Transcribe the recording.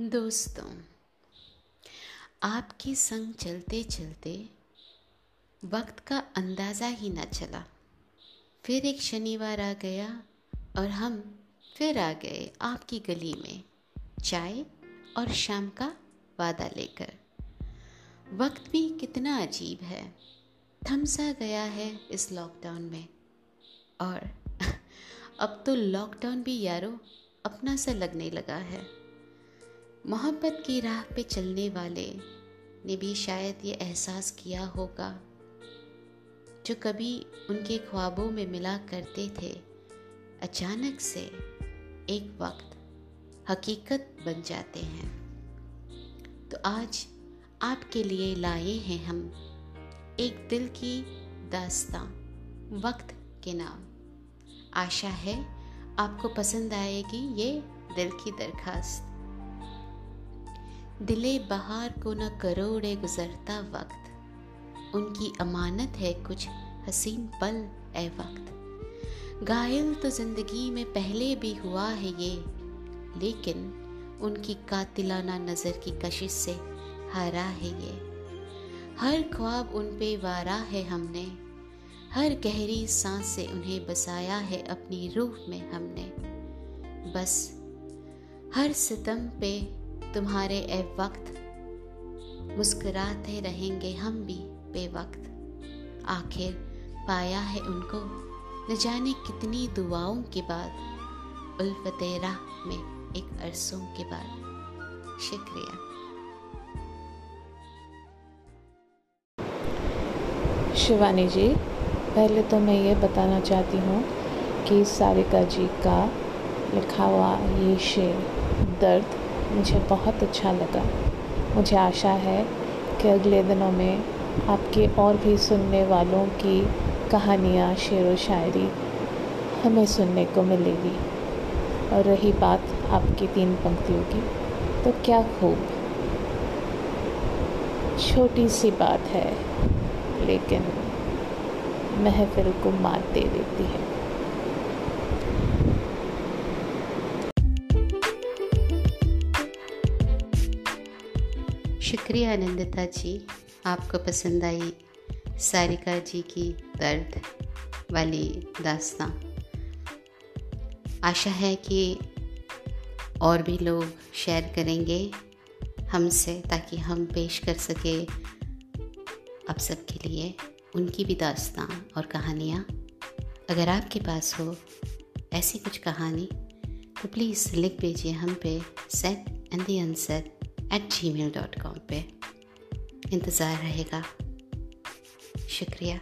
दोस्तों, आपके संग चलते चलते वक्त का अंदाज़ा ही ना चला। फिर एक शनिवार आ गया और हम फिर आ गए आपकी गली में चाय और शाम का वादा लेकर। वक्त भी कितना अजीब है। थमसा गया है इस लॉकडाउन में। और अब तो लॉकडाउन भी यारो अपना सा लगने लगा है। मोहब्बत की राह पे चलने वाले ने भी शायद ये एहसास किया होगा। जो कभी उनके ख्वाबों में मिला करते थे, अचानक से एक वक्त हकीकत बन जाते हैं। तो आज आपके लिए लाए हैं हम एक दिल की दास्तां वक्त के नाम। आशा है आपको पसंद आएगी ये दिल की दरखास्त। दिले बहार को न करोड़े गुजरता वक्त। उनकी अमानत है कुछ हसीन पल ए वक्त। घायल तो ज़िंदगी में पहले भी हुआ है ये, लेकिन उनकी कातिलाना नज़र की कशिश से हारा है ये। हर ख्वाब उन पे वारा है हमने, हर गहरी सांस से उन्हें बसाया है अपनी रूह में हमने। बस हर सितम पे तुम्हारे ए वक्त मुस्कुराते रहेंगे हम भी बेवक्त। आखिर पाया है उनको न जाने कितनी दुआओं के बाद, उल्फतेरा में एक अरसों के बाद। शुक्रिया। शिवानी जी, पहले तो मैं ये बताना चाहती हूँ कि सारिका जी का लिखा हुआ ये शेर, दर्द मुझे बहुत अच्छा लगा। मुझे आशा है कि अगले दिनों में आपके और भी सुनने वालों की कहानियाँ, शेर व शायरी हमें सुनने को मिलेगी। और रही बात आपकी तीन पंक्तियों की तो क्या खूब? छोटी सी बात है, लेकिन महफिल को मात दे देती है। शुक्रिया आनंदिता जी, आपको पसंद आई सारिका जी की दर्द वाली दास्तां। आशा है कि और भी लोग शेयर करेंगे हमसे, ताकि हम पेश कर सके आप सबके लिए उनकी भी दास्तां और कहानियाँ। अगर आपके पास हो ऐसी कुछ कहानी तो प्लीज़ लिख भेजिए हम पे set and the unset at G mail dot com पर इंतज़ार रहेगा। शुक्रिया।